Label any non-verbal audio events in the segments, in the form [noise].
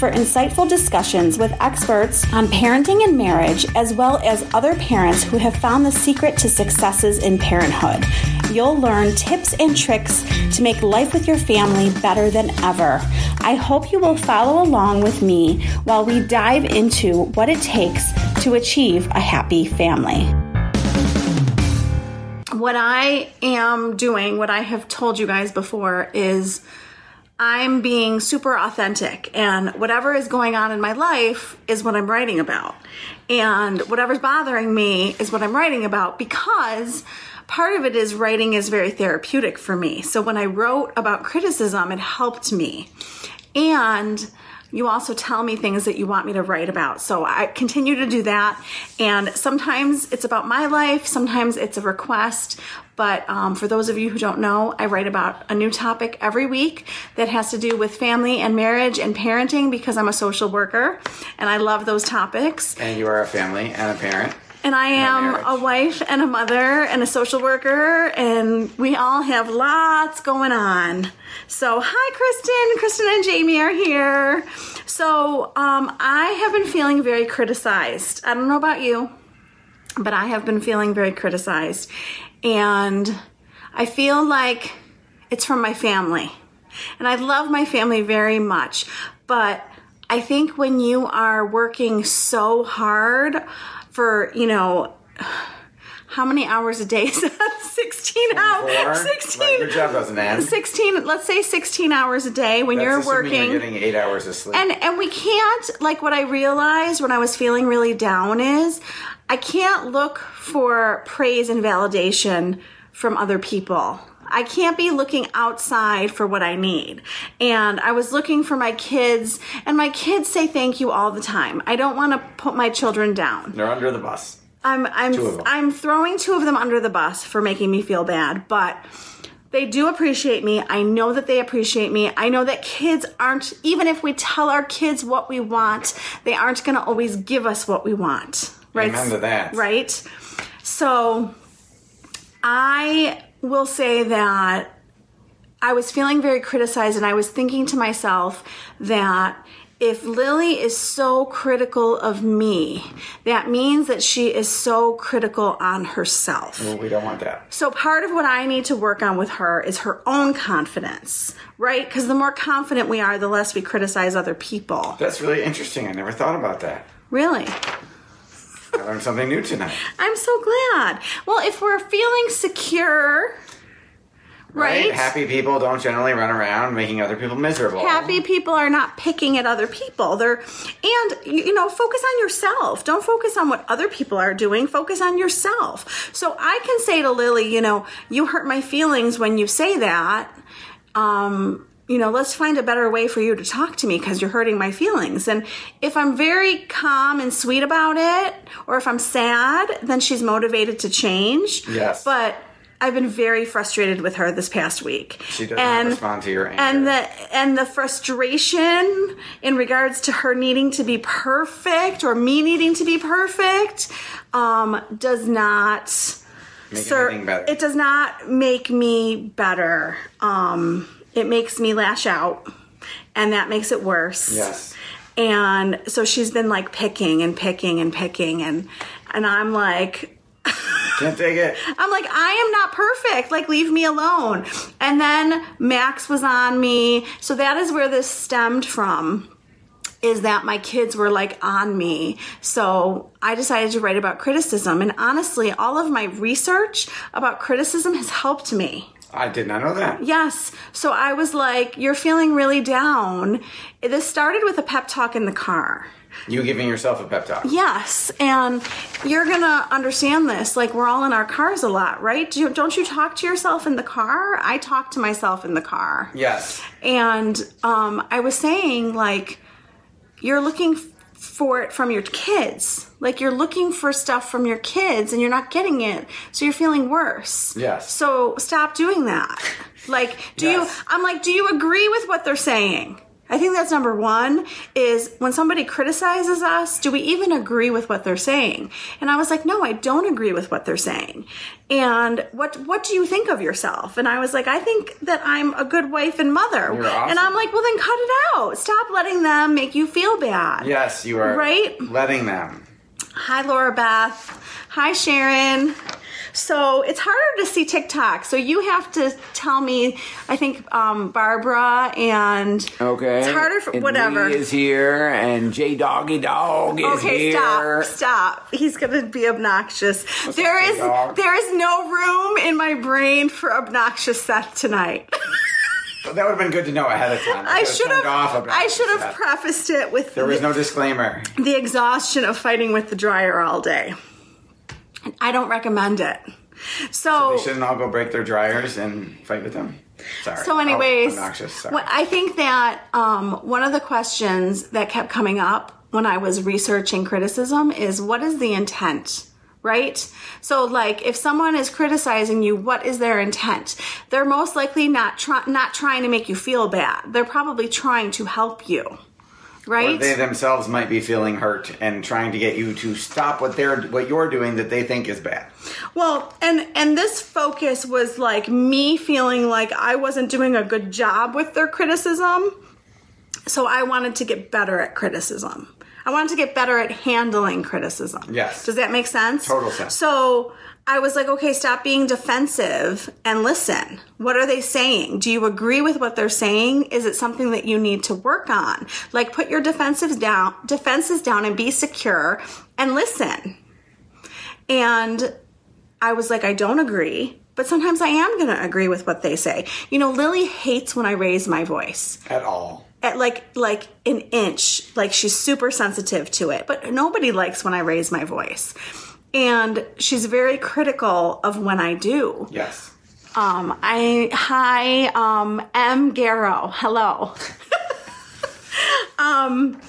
for insightful discussions with experts on parenting and marriage, as well as other parents who have found the secret to successes in parenthood. You'll learn tips and tricks to make life with your family better than ever. I hope you will follow along with me while we dive into what it takes to achieve a happy family. What I am doing, what I have told you guys before, is I'm being super authentic, and whatever is going on in my life is what I'm writing about. And whatever's bothering me is what I'm writing about because part of it is writing is very therapeutic for me. So when I wrote about criticism, it helped me. And you also tell me things that you want me to write about. So I continue to do that. And sometimes it's about my life, sometimes it's a request. But um, for those of you who don't know, I write about a new topic every week that has to do with family and marriage and parenting because I'm a social worker and I love those topics. And you are a family and a parent. And I am a wife and a mother and a social worker, and we all have lots going on. So, hi, Kristen. Kristen and Jamie are here. So, um, I have been feeling very criticized. I don't know about you, but I have been feeling very criticized. And I feel like it's from my family. And I love my family very much. But I think when you are working so hard for, you know, how many hours a day is that? [laughs] 16 hours. 16. Right, your job doesn't end. 16, let's say 16 hours a day when That's you're working. You're getting eight hours of sleep. And and we can't like what I realized when I was feeling really down is I can't look for praise and validation from other people. I can't be looking outside for what I need. And I was looking for my kids and my kids say thank you all the time. I don't want to put my children down. They're under the bus. I'm I'm Two of them. I'm throwing two of them under the bus for making me feel bad, but they do appreciate me. I know that they appreciate me. I know that kids aren't even if we tell our kids what we want, they aren't going to always give us what we want. Right? To that. Right? So I will say that I was feeling very criticized, and I was thinking to myself that if Lily is so critical of me, that means that she is so critical on herself. Well, we don't want that. So part of what I need to work on with her is her own confidence, right? Because the more confident we are, the less we criticize other people. That's really interesting. I never thought about that. Really? I learned something new tonight. I'm so glad. Well, if we're feeling secure, right? Happy people don't generally run around making other people miserable. happy people are not picking at other people. They're and you you know focus on yourself. Don't focus on what other people are doing. Focus on yourself. So i can say to lily you know you hurt my feelings when you say that. Um you know let's find a better way for you to talk to me because you're hurting my feelings. And if i'm very calm and sweet about it or if i'm sad then she's motivated to change. Yes. but I've been very frustrated with her this past week. She does not respond to your anger. And the and the frustration in regards to her needing to be perfect or me needing to be perfect um, does not Make better. it does not make me better. Um, it makes me lash out, and that makes it worse. Yes. And so she's been like picking and picking and picking, and and I'm like, Can't take it. I'm like, I am not perfect. Like, leave me alone. And then Max was on me. So that is where this stemmed from. is that my kids were like on me. So I decided to write about criticism. And honestly, all of my research about criticism has helped me. I did not know that. Yes. So I was like, you're feeling really down. This started with a pep talk in the car. You giving yourself a pep talk. Yes, and you're gonna understand this. Like we're all in our cars a lot, right? Do you, don't you talk to yourself in the car? I talk to myself in the car. Yes. And um, I was saying, like, you're looking for it from your kids. Like, you're looking for stuff from your kids and you're not getting it. So you're feeling worse. Yes. So stop doing that. Like, do Yes. you, I'm like, do you agree with what they're saying? I think that's number one is when somebody criticizes us, do we even agree with what they're saying? And I was like, no, I don't agree with what they're saying. And what, what do you think of yourself? And I was like, I think that I'm a good wife and mother. Awesome. And I'm like, well, then cut it out. Stop letting them make you feel bad. Yes, you are Right? letting them. Hi, Laura Beth. Hi, Sharon. So it's harder to see TikTok. So you have to tell me. I think um, Barbara and Okay. It's harder for- and whatever. Lee is here, and J Doggy Dog is Okay, here. stop, stop. He's gonna be obnoxious. There up, is dog? there is no room in my brain for obnoxious Seth tonight. [laughs] That would have been good to know ahead of time. I should have I should have prefaced it with There was no disclaimer. the exhaustion of fighting with the dryer all day. I don't recommend it. So, They shouldn't all go break their dryers and fight with them. Sorry. So, anyways, oh. I think that um, one of the questions that kept coming up when I was researching criticism is what is the intent? Right? So, like, if someone is criticizing you, what is their intent? They're most likely not try- not trying to make you feel bad. They're probably trying to help you. Or Right? they themselves might be feeling hurt and trying to get you to stop what they're what you're doing that they think is bad. Well, and and this focus was like me feeling like I wasn't doing a good job with their criticism. So I wanted to get better at criticism. I wanted to get better at handling criticism. Yes. Does that make sense? Total sense. So I was like, okay, stop being defensive and listen. What are they saying? Do you agree with what they're saying? Is it something that you need to work on? Like put your defensives down, defenses down and be secure and listen. And I was like, I don't agree, but sometimes I am going to agree with what they say. You know, Lily hates when I raise my voice At all. at like like an inch. Like she's super sensitive to it, but nobody likes when I raise my voice. And she's very critical of when I do. Yes. Um, I hi um M Garrow. Hello. [laughs] um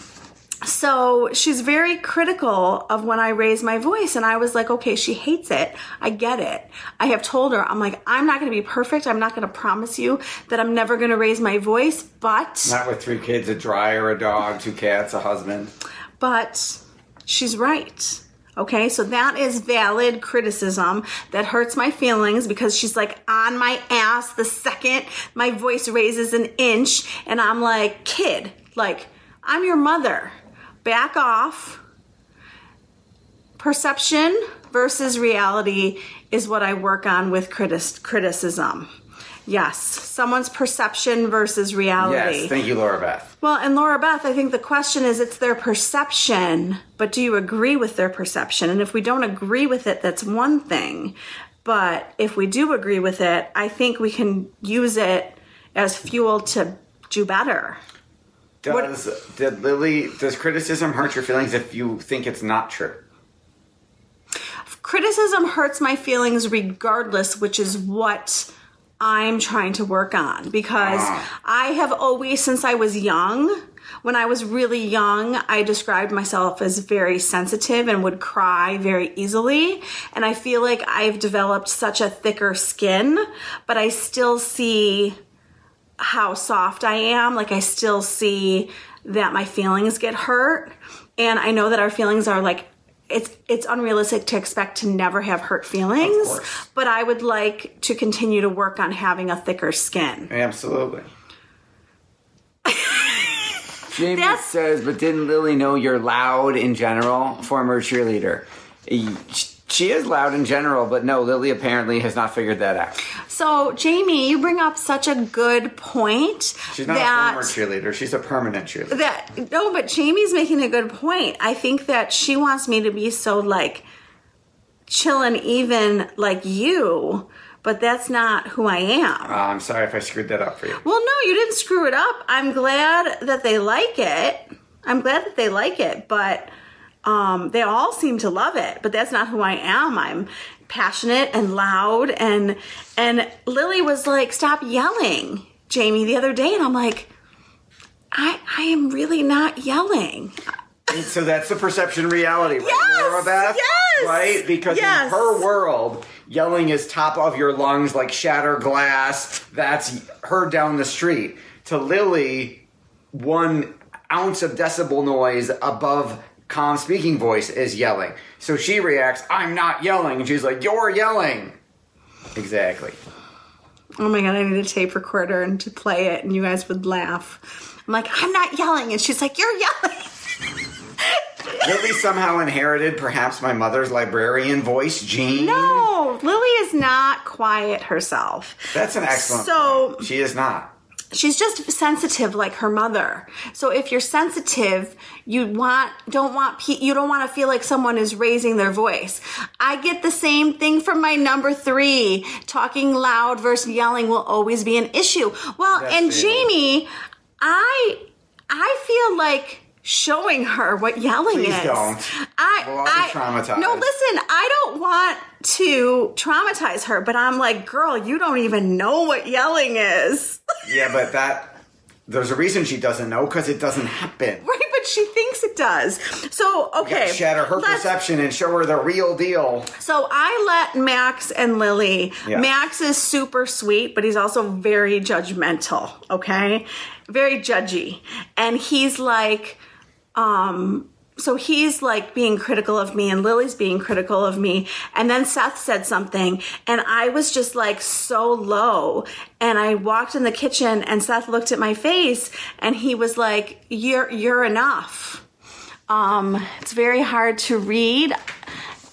so she's very critical of when I raise my voice and I was like, okay, she hates it. I get it. I have told her, I'm like, I'm not going to be perfect. I'm not going to promise you that I'm never going to raise my voice, but Not with three kids, a dryer, a dog, two cats, a husband. but she's right. Okay, so that is valid criticism that hurts my feelings because she's like on my ass the second my voice raises an inch, and I'm like, kid, like, I'm your mother. Back off. Perception versus reality is what I work on with criticism. Yes, someone's perception versus reality. Yes. Thank you, Laura Beth. Well, and Laura Beth, I think the question is it's their perception, but do you agree with their perception? And if we don't agree with it, that's one thing. But if we do agree with it, I think we can use it as fuel to do better. Does did Lily does criticism hurt your feelings if you think it's not true? Criticism hurts my feelings regardless, which is what I'm trying to work on because Ah. I have always, since I was young, when I was really young, I described myself as very sensitive and would cry very easily. And I feel like I've developed such a thicker skin, but I still see how soft I am. Like I still see that my feelings get hurt. And I know that our feelings are like it's it's unrealistic to expect to never have hurt feelings, but I would like to continue to work on having a thicker skin. Absolutely. [laughs] Jamie That's- says, but didn't Lily know you're loud in general? Former cheerleader. She is loud in general, but no, Lily apparently has not figured that out. So, Jamie, you bring up such a good point. She's not that, a former cheerleader. She's a permanent cheerleader. that no, but Jamie's making a good point. I think that she wants me to be so like chill and even like you, but that's not who I am. Uh, I'm sorry if I screwed that up for you. Well, no, you didn't screw it up. I'm glad that they like it. I'm glad that they like it, but um, they all seem to love it. But that's not who I am. I'm passionate and loud, and and Lily was like, "Stop yelling, Jamie," the other day, and I'm like, I I am really not yelling. So that's the perception reality, right, Yes! Laura Beth? Yes! Right? Because Yes! in her world, yelling is top of your lungs like shatter glass. That's heard down the street. To Lily, one ounce of decibel noise above calm speaking voice is yelling. So she reacts, I'm not yelling. And she's like, You're yelling. Exactly. Oh my god, I need a tape recorder and to play it, and you guys would laugh. I'm like, I'm not yelling, and she's like, You're yelling. [laughs] Lily somehow inherited perhaps my mother's librarian voice, Jean. No, Lily is not quiet herself. That's an excellent So- point. She is not. She's just sensitive like her mother. So if you're sensitive, you want don't want pe- you don't want to feel like someone is raising their voice. I get the same thing from my number 3. Talking loud versus yelling will always be an issue. Well, That's and. Jamie, I I feel like showing her what yelling Please is. don't. I, We'll all be I traumatized. No, listen, I don't want to traumatize her, but I'm like, girl, you don't even know what yelling is. [laughs] Yeah, but that there's a reason she doesn't know because it doesn't happen. Right, but she thinks it does. So, okay. shatter her perception and show her the real deal. So I let Max and Lily. Yeah. Max is super sweet, but he's also very judgmental, okay? Very judgy. And he's like, um, so he's like being critical of me and Lily's being critical of me. And then Seth said something and I was just like so low. And I walked in the kitchen and Seth looked at my face and he was like, you're, you're enough. Um, it's very hard to read.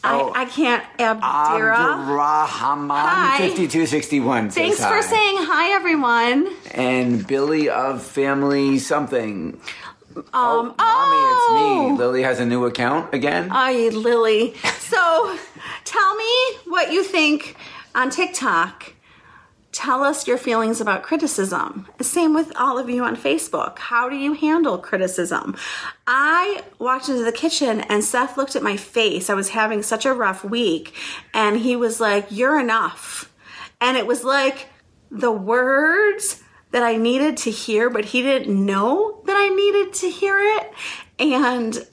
Oh. I, I can't, Abdira. Abdurrahman Hi. 5261 Thanks hi. for saying hi, everyone. And Billy of Family Something. Um, Mommy, oh, it's me. Lily has a new account again. Ay, Lily. So, tell me what you think on TikTok. Tell us your feelings about criticism. Same with all of you on Facebook. How do you handle criticism? I walked into the kitchen and Seth looked at my face. I was having such a rough week, and he was like, You're enough. And it was like the words that I needed to hear, but he didn't know I needed to hear it. And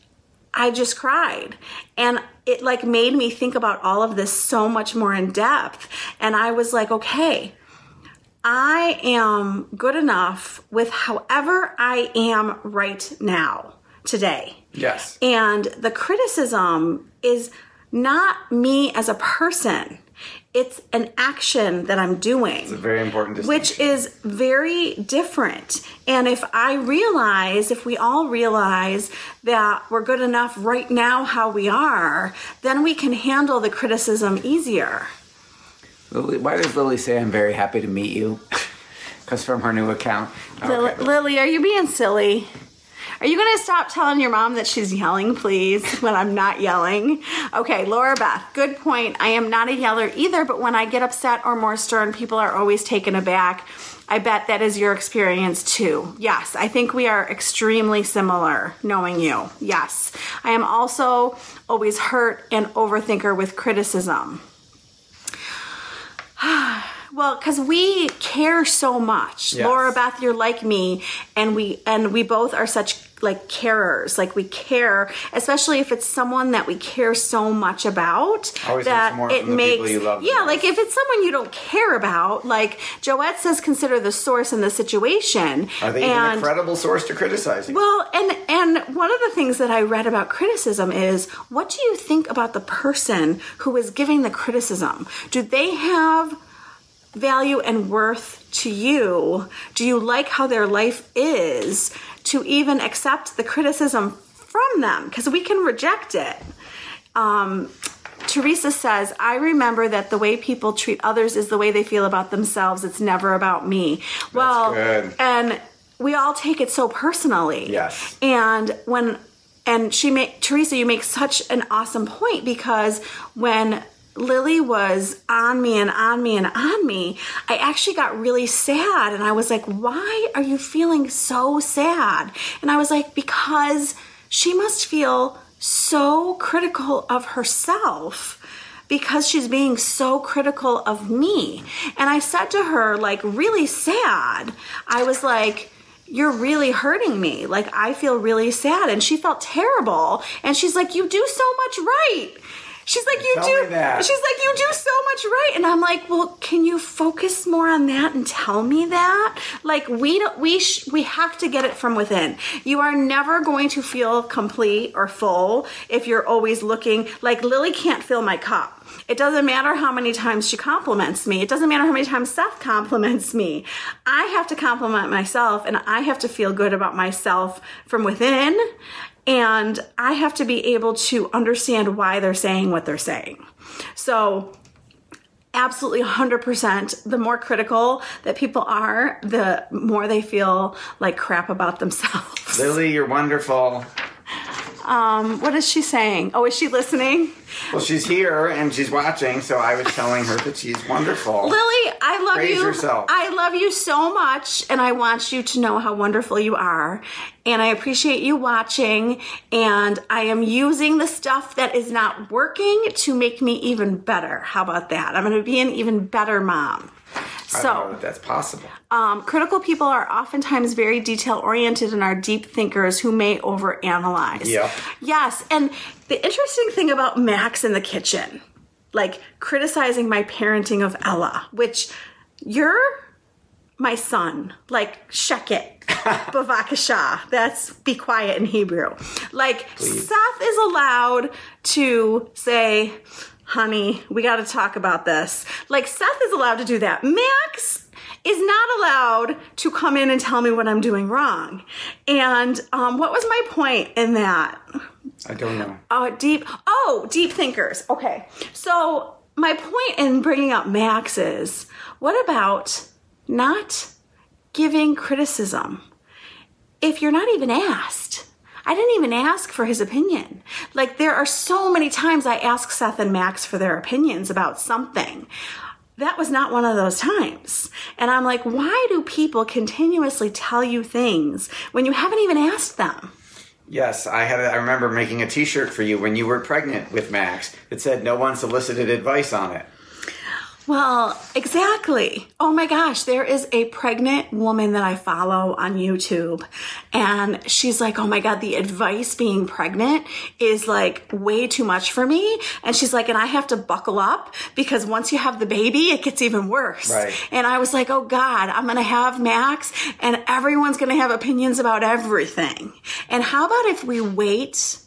I just cried. And it like made me think about all of this so much more in depth. And I was like, okay, I am good enough with however I am right now, today. Yes. And the criticism is not me as a person. It's an action that I'm doing. It's a very important Which is very different. And if I realize, if we all realize that we're good enough right now how we are, then we can handle the criticism easier. Lily, why does Lily say I'm very happy to meet you? [laughs] Because from her new account. Okay. Lily, are you being silly? Are you going to stop telling your mom that she's yelling, please, when I'm not yelling? Okay, Laura Beth, good point. I am not a yeller either, but when I get upset or more stern, people are always taken aback. I bet that is your experience too. Yes, I think we are extremely similar knowing you. Yes. I am also always hurt and overthinker with criticism. [sighs] Well, because we care so much. Yes. Laura Beth, you're like me, and we and we both are such like carers. Like we care, especially if it's someone that we care so much about. Always that more it makes people you love yeah, like if it's someone you don't care about, like Joette says, consider the source and the situation. Are they and a credible source to criticizing? well, and and one of the things that I read about criticism is what do you think about the person who is giving the criticism? Do they have value and worth to you? Do you like how their life is to even accept the criticism from them? Because we can reject it. Um, Teresa says, I remember that the way people treat others is the way they feel about themselves. It's never about me. well, good. and we all take it so personally. Yes. And when and she made Teresa, you make such an awesome point because when Lily was on me and on me and on me, I actually got really sad and I was like, "Why are you feeling so sad?" And I was like, "Because she must feel so critical of herself." because she's being so critical of me. And I said to her, like, really sad, I was like, you're really hurting me. Like, I feel really sad. And she felt terrible. And she's like, you do so much right. She's like, you Tell do. She's like, you do so much right. And I'm like, well, can you focus more on that and tell me that? Like, we don't, we, sh- we have to get it from within. You are never going to feel complete or full if you're always looking, like, Lily can't fill my cup. It doesn't matter how many times she compliments me. It doesn't matter how many times Seth compliments me. I have to compliment myself and I have to feel good about myself from within. And I have to be able to understand why they're saying what they're saying. So, absolutely 100% the more critical that people are, the more they feel like crap about themselves. Lily, you're wonderful. Um, what is she saying? Oh, is she listening? Well, she's here and she's watching, so I was telling her that she's wonderful. Lily, I love Praise you. yourself. I love you so much, and I want you to know how wonderful you are. And I appreciate you watching. And I am using the stuff that is not working to make me even better. How about that? I'm going to be an even better mom. I don't know So, that that's possible. um, critical people are oftentimes very detail oriented and are deep thinkers who may overanalyze. Yep. Yes, and the interesting thing about Max in the kitchen, like criticizing my parenting of Ella, which you're my son, like sheket, [laughs] bavakasha. That's be quiet in Hebrew. Like Seth is allowed to say, honey, we got to talk about this. Like Seth is allowed to do that. Max is not allowed to come in and tell me what I'm doing wrong. And um, what was my point in that? I don't know. Oh, deep. Oh, deep thinkers. Okay. So, my point in bringing up Max is what about not giving criticism if you're not even asked? I didn't even ask for his opinion. Like, there are so many times I ask Seth and Max for their opinions about something. That was not one of those times. And I'm like, why do people continuously tell you things when you haven't even asked them? Yes, I had. A, I remember making a T-shirt for you when you were pregnant with Max that said "No one solicited advice" on it. Well, exactly. Oh my gosh, there is a pregnant woman that I follow on YouTube, and she's like, Oh my God, the advice being pregnant is like way too much for me. And she's like, And I have to buckle up because once you have the baby, it gets even worse. Right. And I was like, Oh God, I'm going to have Max, and everyone's going to have opinions about everything. And how about if we wait?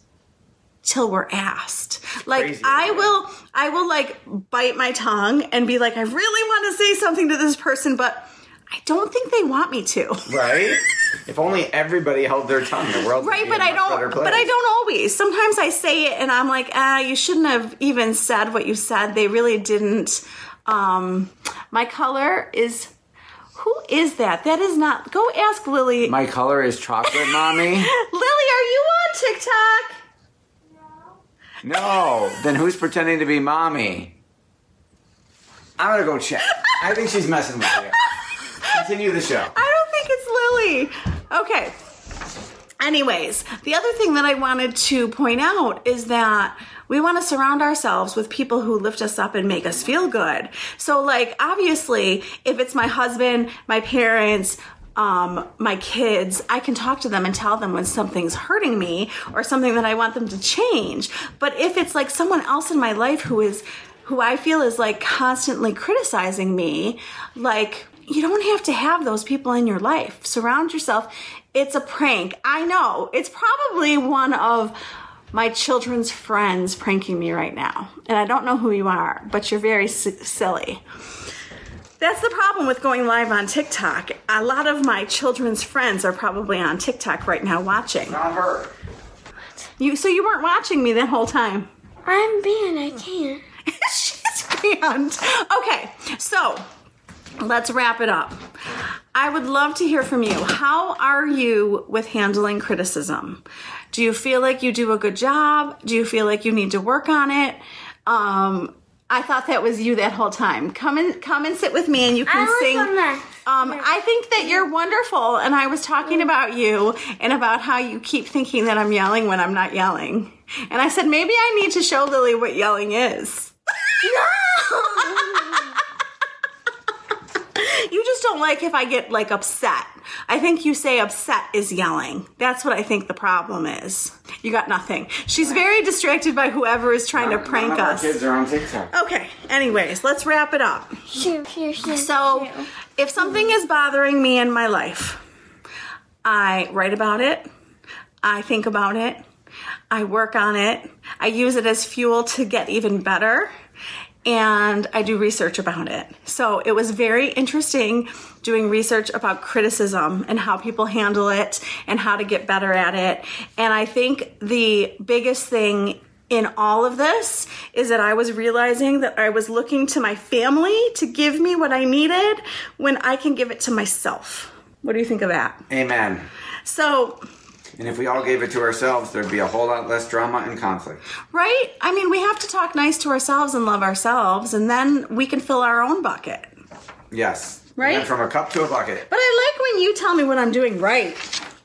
Till we're asked. Like Crazy, I right? will I will like bite my tongue and be like I really want to say something to this person but I don't think they want me to. Right? [laughs] if only everybody held their tongue, the world would Right, be but a I don't but I don't always. Sometimes I say it and I'm like, "Ah, you shouldn't have even said what you said. They really didn't um my color is who is that? That is not. Go ask Lily. My color is chocolate, mommy. [laughs] Lily, are you on TikTok? No. Then who's pretending to be mommy? I'm gonna go check. I think she's messing with you. Continue the show. I don't think it's Lily. Okay. Anyways, the other thing that I wanted to point out is that we want to surround ourselves with people who lift us up and make us feel good. So, like, obviously, if it's my husband, my parents, um, my kids, I can talk to them and tell them when something's hurting me or something that I want them to change. But if it's like someone else in my life who is, who I feel is like constantly criticizing me, like, you don't have to have those people in your life. Surround yourself. It's a prank. I know. It's probably one of my children's friends pranking me right now. And I don't know who you are, but you're very silly. That's the problem with going live on TikTok. A lot of my children's friends are probably on TikTok right now watching. Not her. What? You so you weren't watching me that whole time. I'm banned. I can't. [laughs] She's banned. Okay, so let's wrap it up. I would love to hear from you. How are you with handling criticism? Do you feel like you do a good job? Do you feel like you need to work on it? Um, I thought that was you that whole time. Come and come and sit with me, and you can I sing. Um, I think that you're wonderful, and I was talking about you and about how you keep thinking that I'm yelling when I'm not yelling. And I said maybe I need to show Lily what yelling is. [laughs] You just don't like if I get like upset. I think you say upset is yelling. That's what I think the problem is. You got nothing. She's very distracted by whoever is trying to prank None of our us. kids are on TikTok. Okay, anyways, let's wrap it up. Shoot, shoot, shoot. So, if something is bothering me in my life, I write about it, I think about it, I work on it, I use it as fuel to get even better, and I do research about it. So, it was very interesting doing research about criticism and how people handle it and how to get better at it. And I think the biggest thing in all of this is that I was realizing that I was looking to my family to give me what I needed when I can give it to myself. What do you think of that? Amen. So, And if we all gave it to ourselves, there'd be a whole lot less drama and conflict. right? I mean, we have to talk nice to ourselves and love ourselves, and then we can fill our own bucket. Yes. Right? Went from a cup to a bucket. But I like when you tell me what I'm doing right.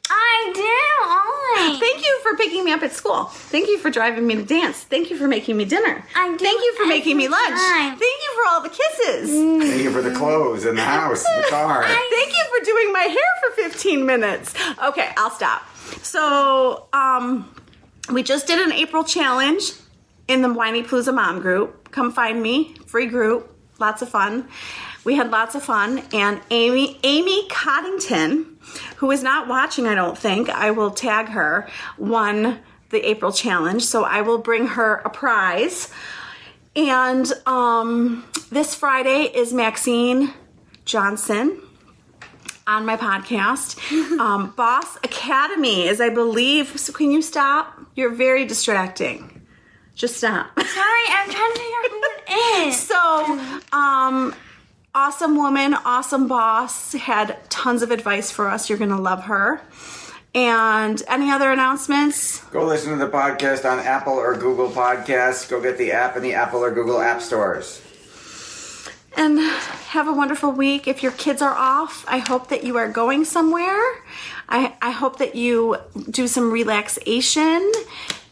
I do always. [laughs] Thank you for picking me up at school. Thank you for driving me to dance. Thank you for making me dinner. I do Thank you for making me lunch. time. Thank you for all the kisses. Thank you for the clothes and the house, and the [laughs] car. Thank you for doing my hair for 15 minutes. Okay, I'll stop. So, um, we just did an April challenge in the Whinypaluza Mom group. Come find me, free group, lots of fun. We had lots of fun, and Amy Amy Coddington, who is not watching, I don't think, I will tag her, won the April challenge. So I will bring her a prize. And um, this Friday is Maxine Johnson on my podcast. Um, [laughs] Boss Academy is, I believe. So can you stop? You're very distracting. Just stop. [laughs] Sorry, I'm trying to figure out who it is. [laughs] So, um, awesome woman, awesome boss, had tons of advice for us. You're gonna love her. And any other announcements? Go listen to the podcast on Apple or Google Podcasts. Go get the app in the Apple or Google App Stores. And have a wonderful week. If your kids are off, I hope that you are going somewhere. I, I hope that you do some relaxation.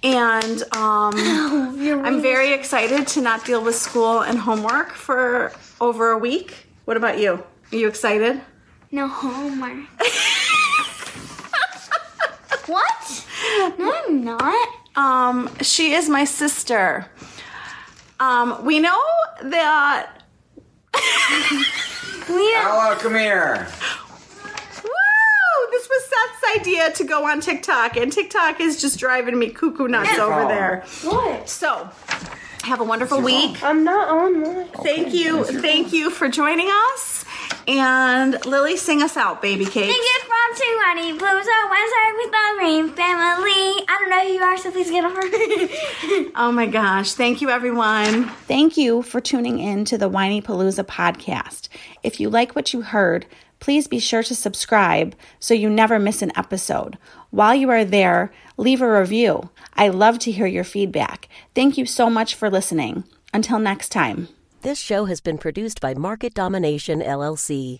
And um, [laughs] I'm very excited to not deal with school and homework for over a week. What about you? Are you excited? No homework. [laughs] what? No, I'm not. Um, she is my sister. Um, we know that. We are. Ella, come here. Woo! This was Seth's idea to go on TikTok, and TikTok is just driving me cuckoo nuts over there. What? So, have a wonderful week. I'm not on one. Thank you, thank you for joining us. And Lily, sing us out, baby cake. Thank you from Tijuana Blues on Wednesday with the Greene family. I don't know who you are, so please get over. [laughs] Oh my gosh. Thank you, everyone. Thank you for tuning in to the Whinypaluza podcast. If you like what you heard, please be sure to subscribe so you never miss an episode. While you are there, leave a review. I love to hear your feedback. Thank you so much for listening. Until next time. This show has been produced by Market Domination LLC.